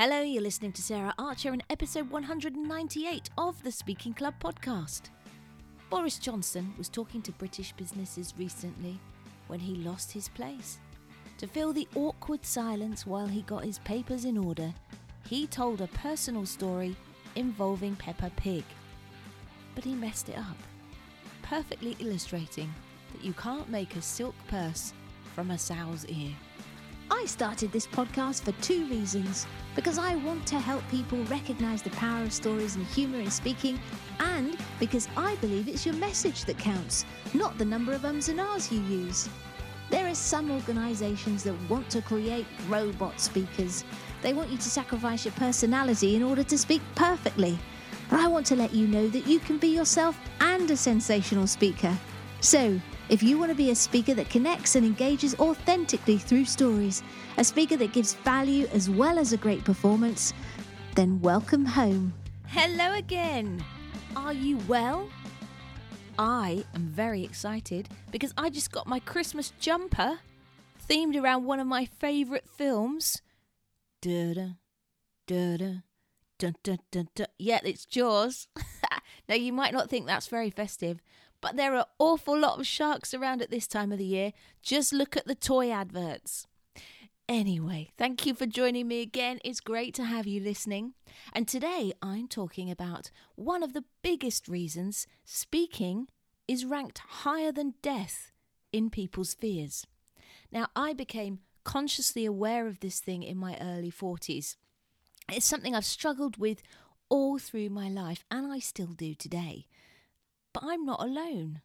Hello, you're listening to Sarah Archer in episode 198 of the Speaking Club podcast. Boris Johnson was talking to British businesses recently when he lost his place. To fill the awkward silence while he got his papers in order, he told a personal story involving Peppa Pig. But he messed it up, perfectly illustrating that you can't make a silk purse from a sow's ear. I started this podcast for two reasons because I want to help people recognize the power of stories and humor in speaking, and because I believe it's your message that counts, not the number of ums and ahs you use. There are some organizations that want to create robot speakers. They want you to sacrifice your personality in order to speak perfectly. But I want to let you know that you can be yourself and a sensational speaker. So, if you want to be a speaker that connects and engages authentically through stories, a speaker that gives value as well as a great performance, then welcome home. Hello again! Are you well? I am very excited because I just got my Christmas jumper themed around one of my favourite films. Da da da da dun dun dun dun. Yeah, it's Jaws. now you might not think that's very festive, but there are awful lot of sharks around at this time of the year. Just look at the toy adverts. Anyway, thank you for joining me again. It's great to have you listening. And today I'm talking about one of the biggest reasons speaking is ranked higher than death in people's fears. Now, I became consciously aware of this thing in my early 40s. It's something I've struggled with all through my life, and I still do today. But I'm not alone.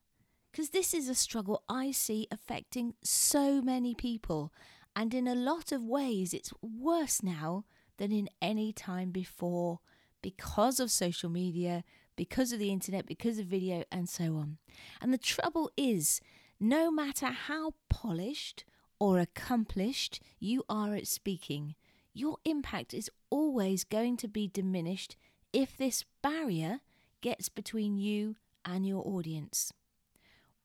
Because this is a struggle I see affecting so many people, and in a lot of ways, it's worse now than in any time before because of social media, because of the internet, because of video, and so on. And the trouble is, no matter how polished or accomplished you are at speaking, your impact is always going to be diminished if this barrier gets between you and your audience.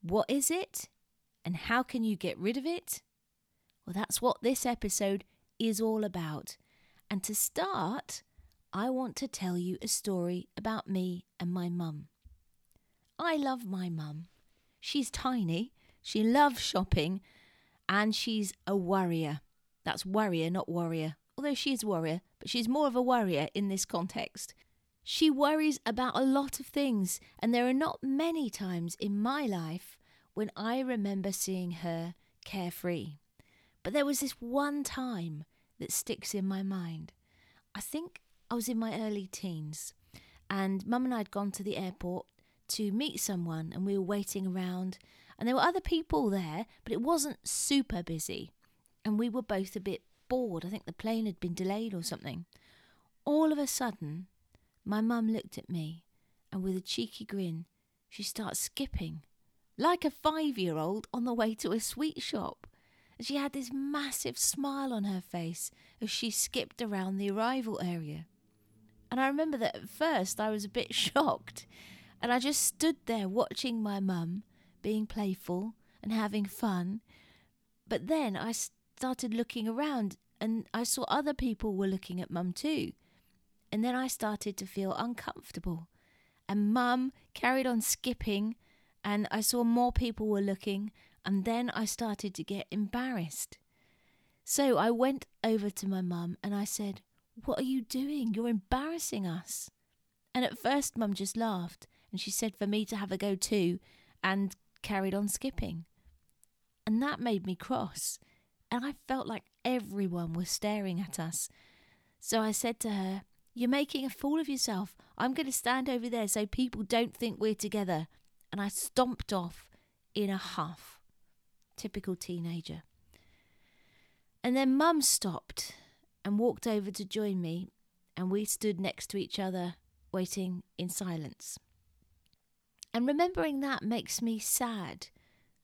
What is it? And how can you get rid of it? Well, that's what this episode is all about. And to start, I want to tell you a story about me and my mum. I love my mum. She's tiny, she loves shopping, and she's a worrier. That's worrier, not warrior. Although she is warrior, but she's more of a worrier in this context. She worries about a lot of things, and there are not many times in my life when I remember seeing her carefree. But there was this one time that sticks in my mind. I think I was in my early teens, and Mum and I had gone to the airport to meet someone, and we were waiting around, and there were other people there, but it wasn't super busy, and we were both a bit bored. I think the plane had been delayed or something. All of a sudden, my mum looked at me, and with a cheeky grin, she starts skipping, like a five year old on the way to a sweet shop. And she had this massive smile on her face as she skipped around the arrival area. And I remember that at first I was a bit shocked, and I just stood there watching my mum being playful and having fun. But then I started looking around, and I saw other people were looking at mum too. And then I started to feel uncomfortable. And mum carried on skipping, and I saw more people were looking, and then I started to get embarrassed. So I went over to my mum and I said, What are you doing? You're embarrassing us. And at first, mum just laughed and she said for me to have a go too and carried on skipping. And that made me cross. And I felt like everyone was staring at us. So I said to her, you're making a fool of yourself. I'm going to stand over there so people don't think we're together. And I stomped off in a huff. Typical teenager. And then Mum stopped and walked over to join me, and we stood next to each other, waiting in silence. And remembering that makes me sad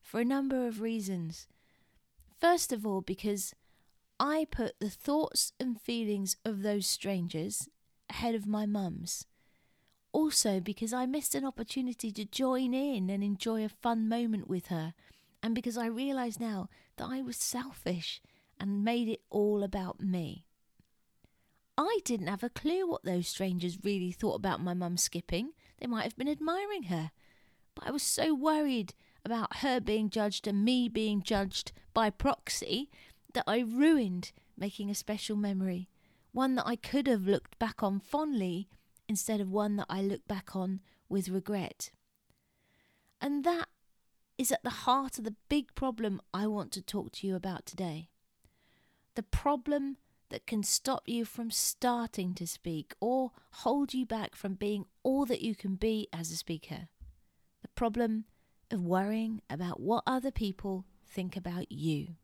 for a number of reasons. First of all, because I put the thoughts and feelings of those strangers ahead of my mum's. Also, because I missed an opportunity to join in and enjoy a fun moment with her, and because I realise now that I was selfish and made it all about me. I I didn't have a clue what those strangers really thought about my mum skipping. They might have been admiring her. But I was so worried about her being judged and me being judged by proxy that I ruined making a special memory, one that I could have looked back on fondly instead of one that I look back on with regret. And that is at the heart of the big problem I want to talk to you about today. The problem that can stop you from starting to speak or hold you back from being all that you can be as a speaker. The problem of worrying about what other people think about you.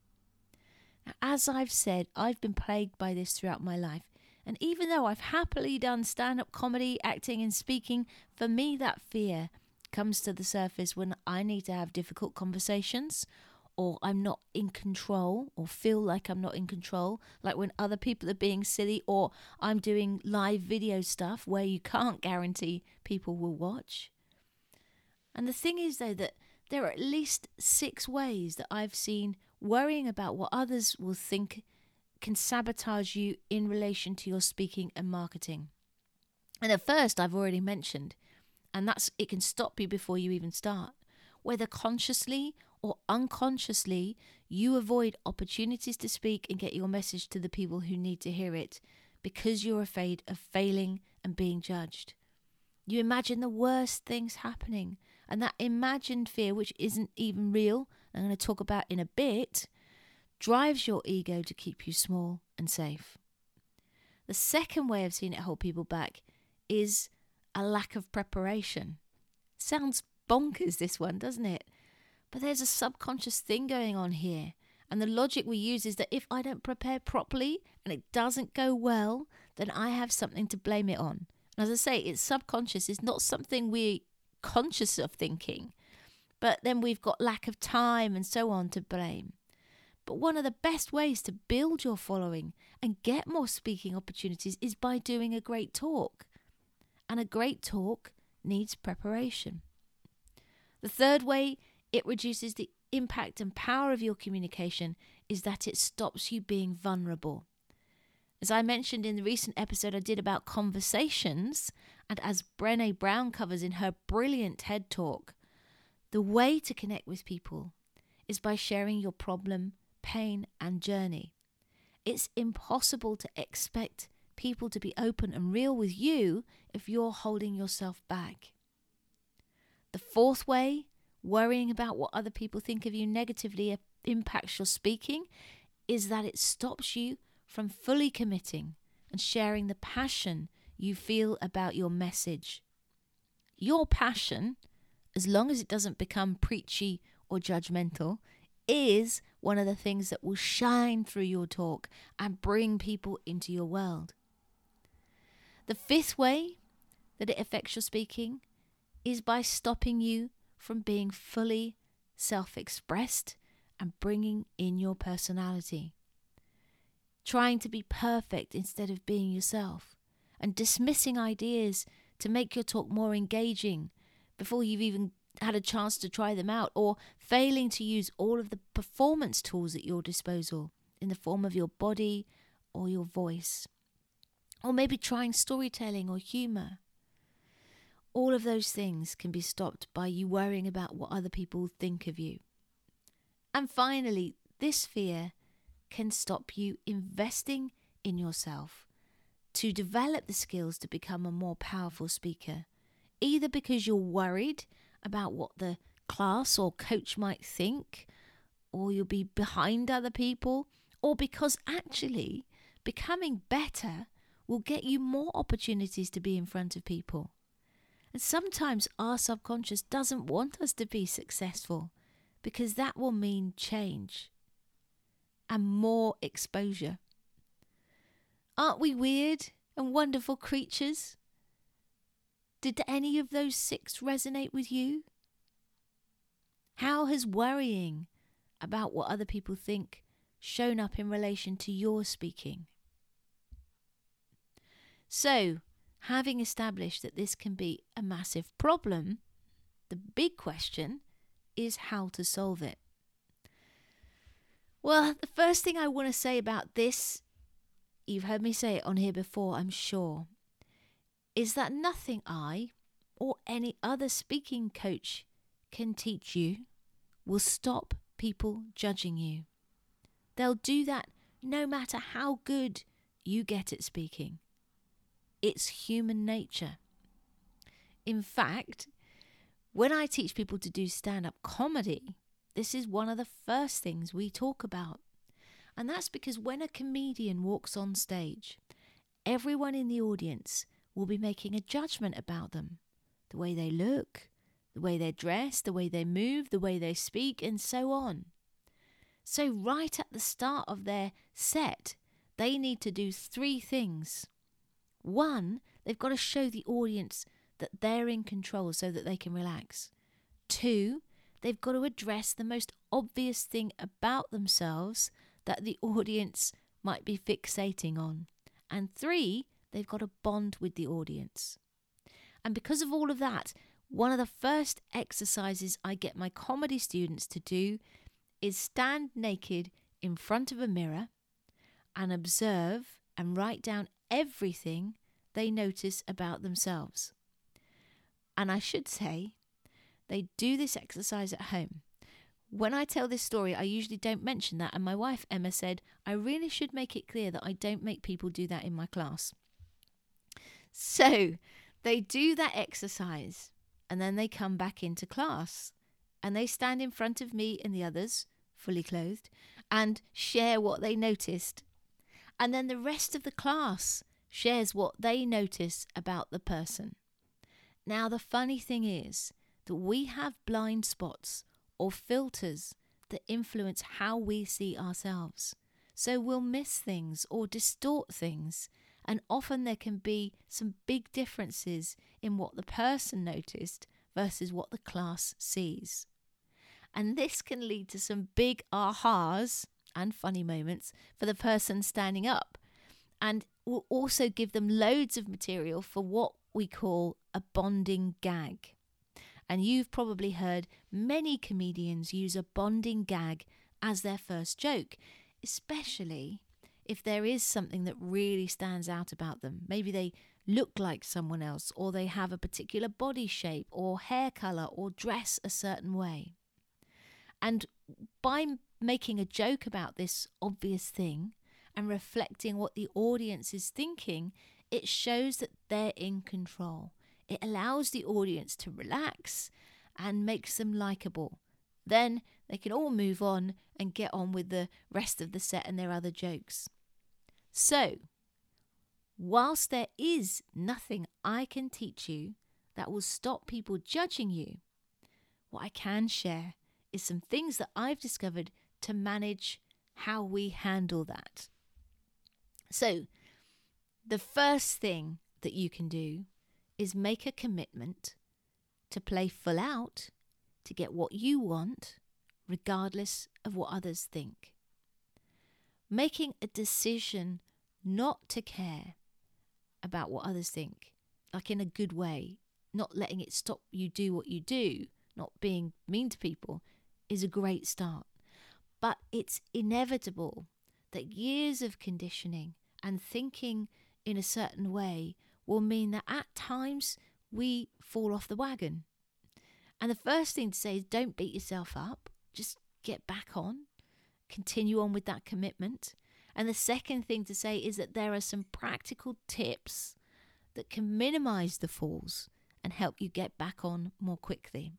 Now, as I've said, I've been plagued by this throughout my life. And even though I've happily done stand up comedy, acting, and speaking, for me, that fear comes to the surface when I need to have difficult conversations or I'm not in control or feel like I'm not in control, like when other people are being silly or I'm doing live video stuff where you can't guarantee people will watch. And the thing is, though, that there are at least six ways that I've seen worrying about what others will think can sabotage you in relation to your speaking and marketing. And the first I've already mentioned, and that's it can stop you before you even start. Whether consciously or unconsciously, you avoid opportunities to speak and get your message to the people who need to hear it because you're afraid of failing and being judged. You imagine the worst things happening, and that imagined fear, which isn't even real, I'm going to talk about in a bit, drives your ego to keep you small and safe. The second way I've seen it hold people back is a lack of preparation. Sounds bonkers, this one, doesn't it? But there's a subconscious thing going on here. And the logic we use is that if I don't prepare properly and it doesn't go well, then I have something to blame it on. And as I say, it's subconscious, it's not something we're conscious of thinking. But then we've got lack of time and so on to blame. But one of the best ways to build your following and get more speaking opportunities is by doing a great talk. And a great talk needs preparation. The third way it reduces the impact and power of your communication is that it stops you being vulnerable. As I mentioned in the recent episode I did about conversations, and as Brene Brown covers in her brilliant TED talk, the way to connect with people is by sharing your problem, pain, and journey. It's impossible to expect people to be open and real with you if you're holding yourself back. The fourth way worrying about what other people think of you negatively impacts your speaking is that it stops you from fully committing and sharing the passion you feel about your message. Your passion, as long as it doesn't become preachy or judgmental, is one of the things that will shine through your talk and bring people into your world. The fifth way that it affects your speaking is by stopping you from being fully self expressed and bringing in your personality. Trying to be perfect instead of being yourself, and dismissing ideas to make your talk more engaging before you've even had a chance to try them out, or failing to use all of the performance tools at your disposal in the form of your body or your voice, or maybe trying storytelling or humour. All of those things can be stopped by you worrying about what other people think of you. And finally, this fear can stop you investing in yourself to develop the skills to become a more powerful speaker, either because you're worried about what the class or coach might think, or you'll be behind other people, or because actually becoming better will get you more opportunities to be in front of people. And sometimes our subconscious doesn't want us to be successful because that will mean change and more exposure. Aren't we weird and wonderful creatures? Did any of those six resonate with you? How has worrying about what other people think shown up in relation to your speaking? So, having established that this can be a massive problem, the big question is how to solve it. Well, the first thing I want to say about this you've heard me say it on here before, I'm sure, is that nothing I or any other speaking coach can teach you will stop people judging you. They'll do that no matter how good you get at speaking. It's human nature. In fact, when I teach people to do stand up comedy, this is one of the first things we talk about. And that's because when a comedian walks on stage, everyone in the audience will be making a judgment about them the way they look, the way they're dressed, the way they move, the way they speak, and so on. So, right at the start of their set, they need to do three things. One, they've got to show the audience that they're in control so that they can relax. Two, they've got to address the most obvious thing about themselves that the audience might be fixating on. And three, they've got to bond with the audience. And because of all of that, one of the first exercises I get my comedy students to do is stand naked in front of a mirror and observe and write down everything they notice about themselves. And I should say, they do this exercise at home. When I tell this story, I usually don't mention that, and my wife Emma said, I really should make it clear that I don't make people do that in my class. So they do that exercise and then they come back into class and they stand in front of me and the others, fully clothed, and share what they noticed. And then the rest of the class shares what they notice about the person. Now, the funny thing is that we have blind spots or filters that influence how we see ourselves. So we'll miss things or distort things and often there can be some big differences in what the person noticed versus what the class sees. And this can lead to some big ahas and funny moments for the person standing up, and will also give them loads of material for what we call a bonding gag. And you've probably heard many comedians use a bonding gag as their first joke, especially if there is something that really stands out about them. Maybe they look like someone else, or they have a particular body shape, or hair colour, or dress a certain way. And by making a joke about this obvious thing and reflecting what the audience is thinking, it shows that they're in control. It allows the audience to relax and makes them likable. Then they can all move on and get on with the rest of the set and their other jokes. So, whilst there is nothing I can teach you that will stop people judging you, what I can share is some things that I've discovered to manage how we handle that. So, the first thing that you can do is make a commitment to play full out to get what you want, regardless of what others think making a decision not to care about what others think, like in a good way, not letting it stop you do what you do, not being mean to people, is a great start. But it's inevitable that years of conditioning and thinking in a certain way will mean that at times we fall off the wagon. And the first thing to say is don't beat yourself up, just get back on, continue on with that commitment. And the second thing to say is that there are some practical tips that can minimize the falls and help you get back on more quickly.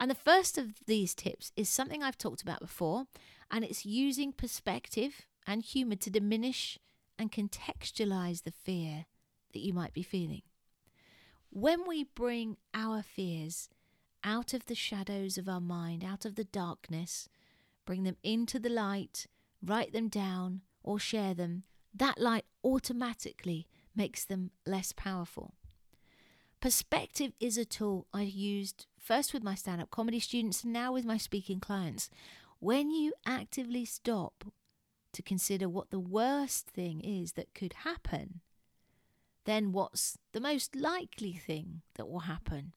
And the first of these tips is something I've talked about before, and it's using perspective and humor to diminish and contextualize the fear that you might be feeling. When we bring our fears out of the shadows of our mind, out of the darkness, bring them into the light, write them down, or share them, that light automatically makes them less powerful. Perspective is a tool I used first with my stand up comedy students and now with my speaking clients. When you actively stop to consider what the worst thing is that could happen, then what's the most likely thing that will happen?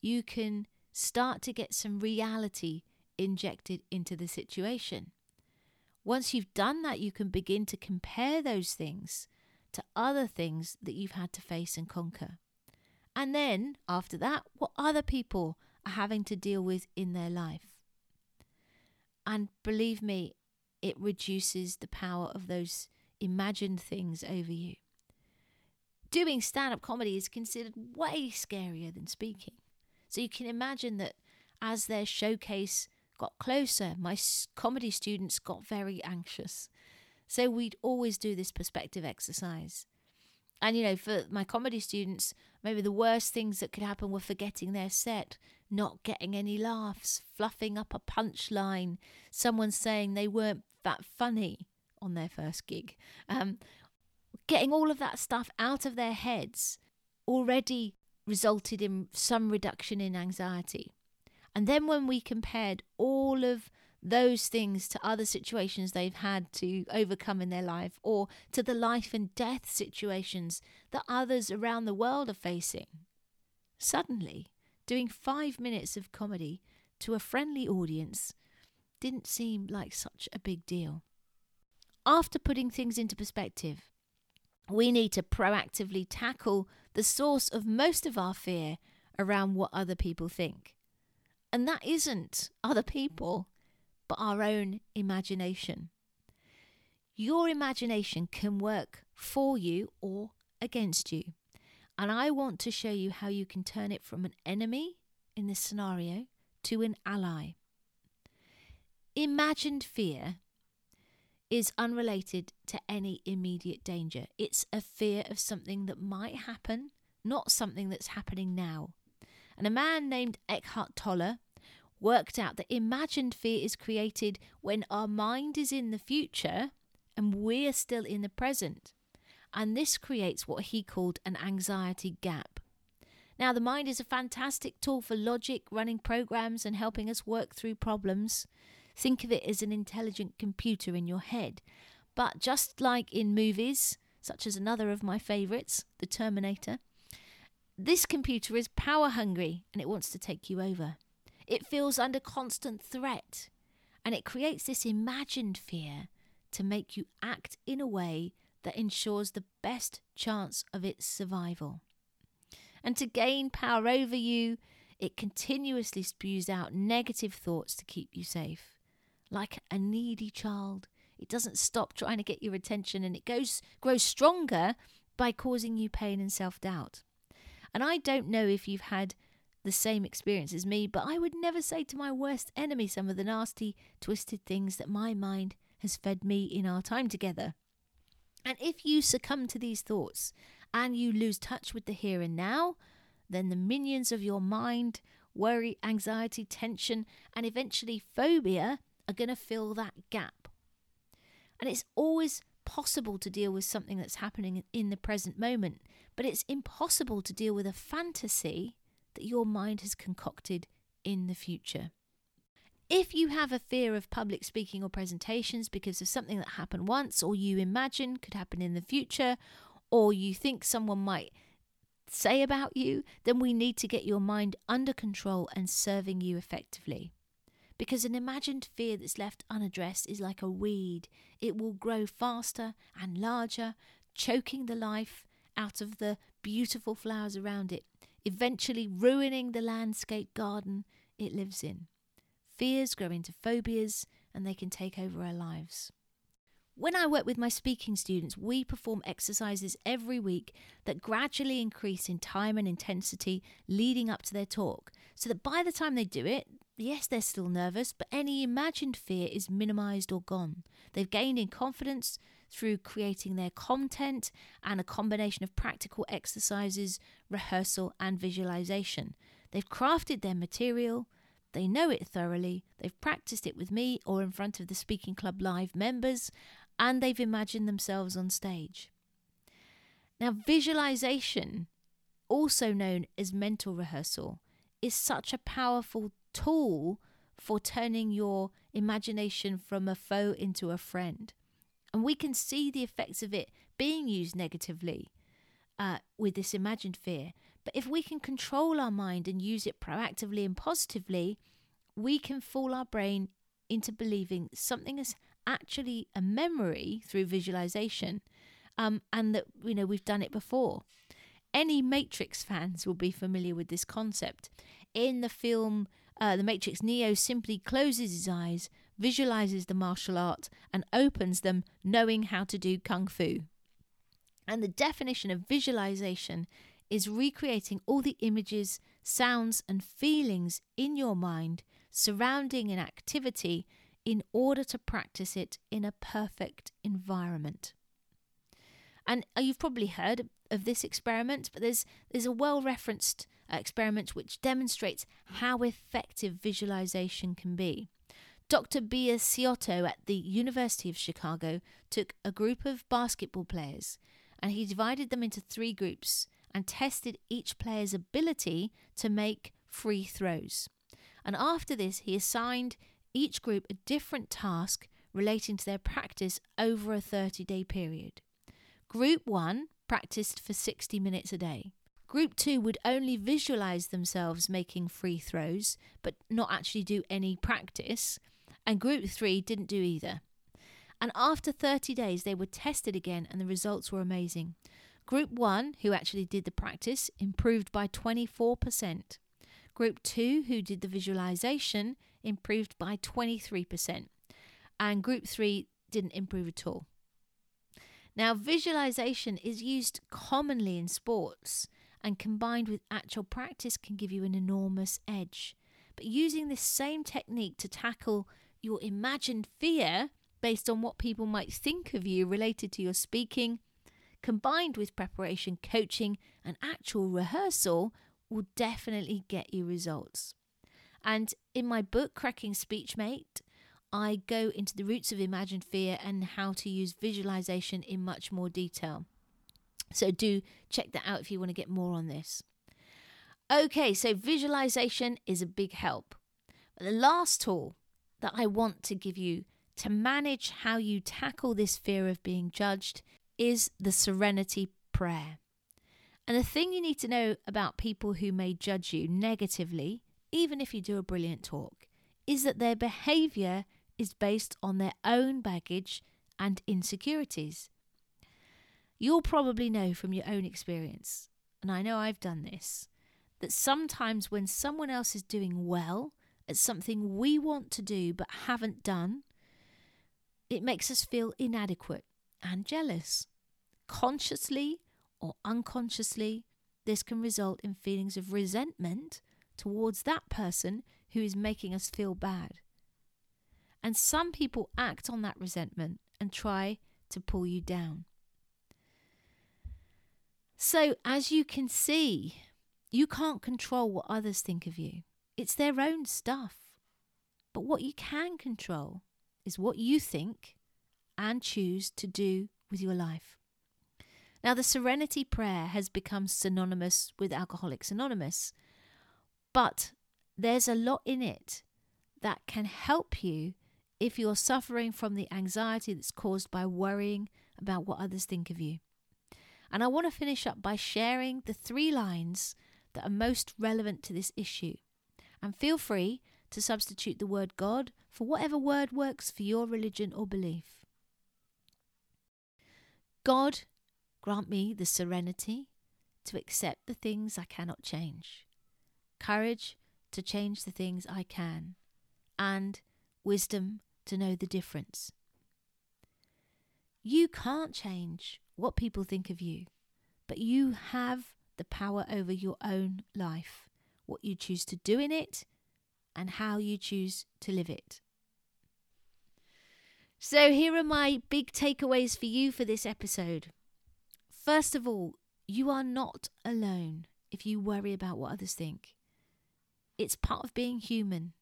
You can start to get some reality injected into the situation. Once you've done that, you can begin to compare those things to other things that you've had to face and conquer. And then, after that, what other people are having to deal with in their life. And believe me, it reduces the power of those imagined things over you. Doing stand up comedy is considered way scarier than speaking. So you can imagine that as their showcase got closer, my comedy students got very anxious. So we'd always do this perspective exercise. And, you know, for my comedy students, maybe the worst things that could happen were forgetting their set, not getting any laughs, fluffing up a punchline, someone saying they weren't that funny on their first gig. Um, getting all of that stuff out of their heads already resulted in some reduction in anxiety. And then when we compared all of those things to other situations they've had to overcome in their life or to the life and death situations that others around the world are facing, suddenly doing five minutes of comedy to a friendly audience didn't seem like such a big deal. After putting things into perspective, we need to proactively tackle the source of most of our fear around what other people think. And that isn't other people, but our own imagination. Your imagination can work for you or against you. And I want to show you how you can turn it from an enemy in this scenario to an ally. Imagined fear is unrelated to any immediate danger. It's a fear of something that might happen, not something that's happening now. And a man named Eckhart Tolle worked out that imagined fear is created when our mind is in the future and we're still in the present. And this creates what he called an anxiety gap. Now, the mind is a fantastic tool for logic, running programs, and helping us work through problems. Think of it as an intelligent computer in your head. But just like in movies, such as another of my favourites, The Terminator, this computer is power hungry and it wants to take you over. It feels under constant threat and it creates this imagined fear to make you act in a way that ensures the best chance of its survival. And to gain power over you, it continuously spews out negative thoughts to keep you safe like a needy child. It doesn't stop trying to get your attention and it goes grows stronger by causing you pain and self-doubt. And I don't know if you've had the same experience as me, but I would never say to my worst enemy some of the nasty, twisted things that my mind has fed me in our time together. And if you succumb to these thoughts and you lose touch with the here and now, then the minions of your mind, worry, anxiety, tension, and eventually phobia are going to fill that gap. And it's always possible to deal with something that's happening in the present moment, but it's impossible to deal with a fantasy that your mind has concocted in the future. If you have a fear of public speaking or presentations because of something that happened once, or you imagine could happen in the future, or you think someone might say about you, then we need to get your mind under control and serving you effectively because an imagined fear that's left unaddressed is like a weed. It will grow faster and larger, choking the life out of the beautiful flowers around it, eventually ruining the landscape garden it lives in. Fears grow into phobias and they can take over our lives. When I work with my speaking students, we perform exercises every week that gradually increase in time and intensity leading up to their talk, so that by the time they do it, Yes, they're still nervous, but any imagined fear is minimized or gone. They've gained in confidence through creating their content and a combination of practical exercises, rehearsal, and visualization. They've crafted their material, they know it thoroughly, they've practiced it with me or in front of the Speaking Club Live members, and they've imagined themselves on stage. Now, visualization, also known as mental rehearsal, is such a powerful tool for turning your imagination from a foe into a friend. And we can see the effects of it being used negatively uh, with this imagined fear. But if we can control our mind and use it proactively and positively, we can fool our brain into believing something is actually a memory through visualization, um, and that you know we've done it before. Any Matrix fans will be familiar with this concept. In the film uh, The Matrix, Neo simply closes his eyes, visualizes the martial art, and opens them, knowing how to do kung fu. And the definition of visualization is recreating all the images, sounds, and feelings in your mind surrounding an activity in order to practice it in a perfect environment. And uh, you've probably heard of this experiment, but there's there's a well-referenced uh, experiment which demonstrates how effective visualization can be. Dr. Biasiotto at the University of Chicago took a group of basketball players and he divided them into three groups and tested each player's ability to make free throws. And after this, he assigned each group a different task relating to their practice over a 30 day period. Group 1 practiced for 60 minutes a day. Group 2 would only visualize themselves making free throws, but not actually do any practice. And Group 3 didn't do either. And after 30 days, they were tested again, and the results were amazing. Group 1, who actually did the practice, improved by 24%. Group 2, who did the visualization, improved by 23%. And Group 3 didn't improve at all. Now, visualization is used commonly in sports and combined with actual practice can give you an enormous edge. But using this same technique to tackle your imagined fear based on what people might think of you related to your speaking, combined with preparation, coaching, and actual rehearsal, will definitely get you results. And in my book, Cracking Speech Mate, I go into the roots of imagined fear and how to use visualization in much more detail. So do check that out if you want to get more on this. Okay, so visualization is a big help. But The last tool that I want to give you to manage how you tackle this fear of being judged is the serenity prayer. And the thing you need to know about people who may judge you negatively, even if you do a brilliant talk, is that their behavior is based on their own baggage and insecurities. You'll probably know from your own experience, and I know I've done this, that sometimes when someone else is doing well at something we want to do but haven't done, it makes us feel inadequate and jealous. Consciously or unconsciously, this can result in feelings of resentment towards that person who is making us feel bad. And some people act on that resentment and try to pull you down. So, as you can see, you can't control what others think of you. It's their own stuff. But what you can control is what you think and choose to do with your life. Now, the Serenity Prayer has become synonymous with Alcoholics Anonymous, but there's a lot in it that can help you if you're suffering from the anxiety that's caused by worrying about what others think of you. And I want to finish up by sharing the three lines that are most relevant to this issue. And feel free to substitute the word God for whatever word works for your religion or belief. God, grant me the serenity to accept the things I cannot change, courage to change the things I can, and wisdom to know the difference. You can't change what people think of you, but you have the power over your own life, what you choose to do in it, and how you choose to live it. So, here are my big takeaways for you for this episode. First of all, you are not alone if you worry about what others think. It's part of being human.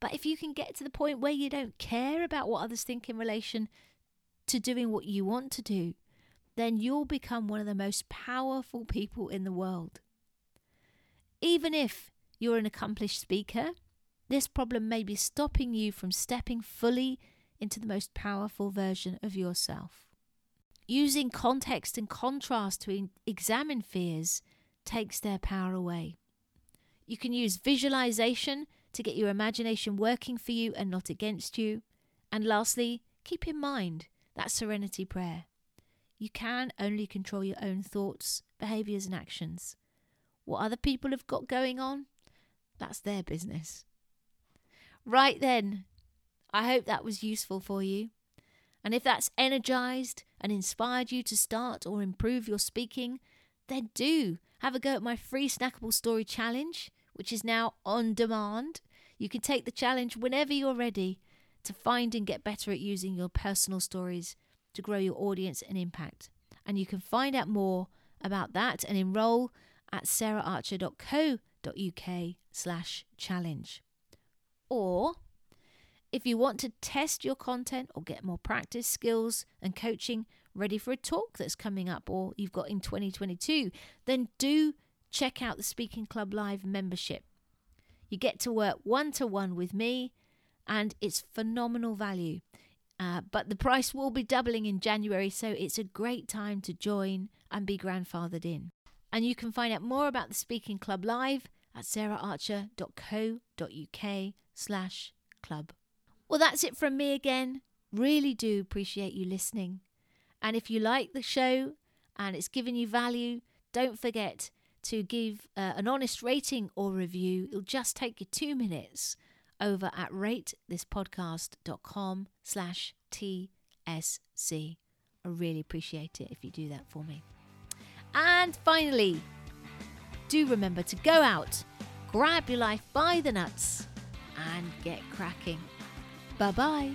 But if you can get to the point where you don't care about what others think in relation to doing what you want to do, then you'll become one of the most powerful people in the world. Even if you're an accomplished speaker, this problem may be stopping you from stepping fully into the most powerful version of yourself. Using context and contrast to examine fears takes their power away. You can use visualization to get your imagination working for you and not against you. And lastly, keep in mind that serenity prayer. You can only control your own thoughts, behaviours, and actions. What other people have got going on, that's their business. Right then, I hope that was useful for you. And if that's energized and inspired you to start or improve your speaking, then do have a go at my free snackable story challenge, which is now on demand. You can take the challenge whenever you're ready to find and get better at using your personal stories to grow your audience and impact. And you can find out more about that and enroll at saraharcher.co.uk slash challenge. Or if you want to test your content or get more practice, skills, and coaching ready for a talk that's coming up or you've got in 2022, then do check out the Speaking Club Live membership. You get to work one to one with me, and it's phenomenal value. Uh, but the price will be doubling in January, so it's a great time to join and be grandfathered in. And you can find out more about the Speaking Club Live at saraharcher.co.uk slash club. Well, that's it from me again. Really do appreciate you listening. And if you like the show and it's given you value, don't forget to give uh, an honest rating or review. It'll just take you two minutes over at ratethispodcast.com slash TSC. I really appreciate it if you do that for me. And finally, do remember to go out, grab your life by the nuts, and get cracking. Bye bye.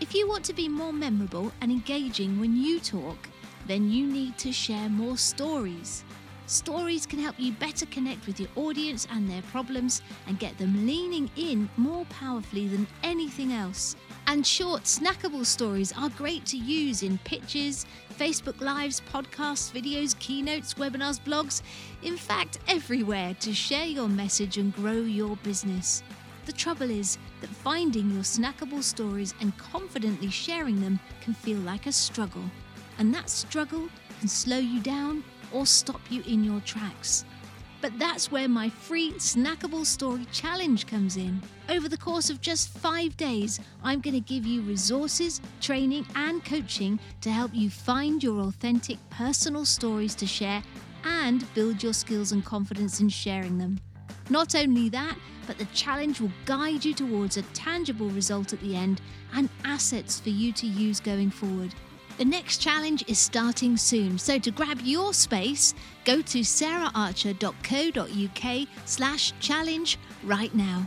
If you want to be more memorable and engaging when you talk, then you need to share more stories. Stories can help you better connect with your audience and their problems and get them leaning in more powerfully than anything else. And short, snackable stories are great to use in pitches, Facebook Lives, podcasts, videos, keynotes, webinars, blogs, in fact, everywhere to share your message and grow your business. The trouble is that finding your snackable stories and confidently sharing them can feel like a struggle. And that struggle can slow you down or stop you in your tracks. But that's where my free snackable story challenge comes in. Over the course of just five days, I'm going to give you resources, training, and coaching to help you find your authentic personal stories to share and build your skills and confidence in sharing them. Not only that, but the challenge will guide you towards a tangible result at the end and assets for you to use going forward. The next challenge is starting soon, so to grab your space, go to saraharcher.co.uk slash challenge right now.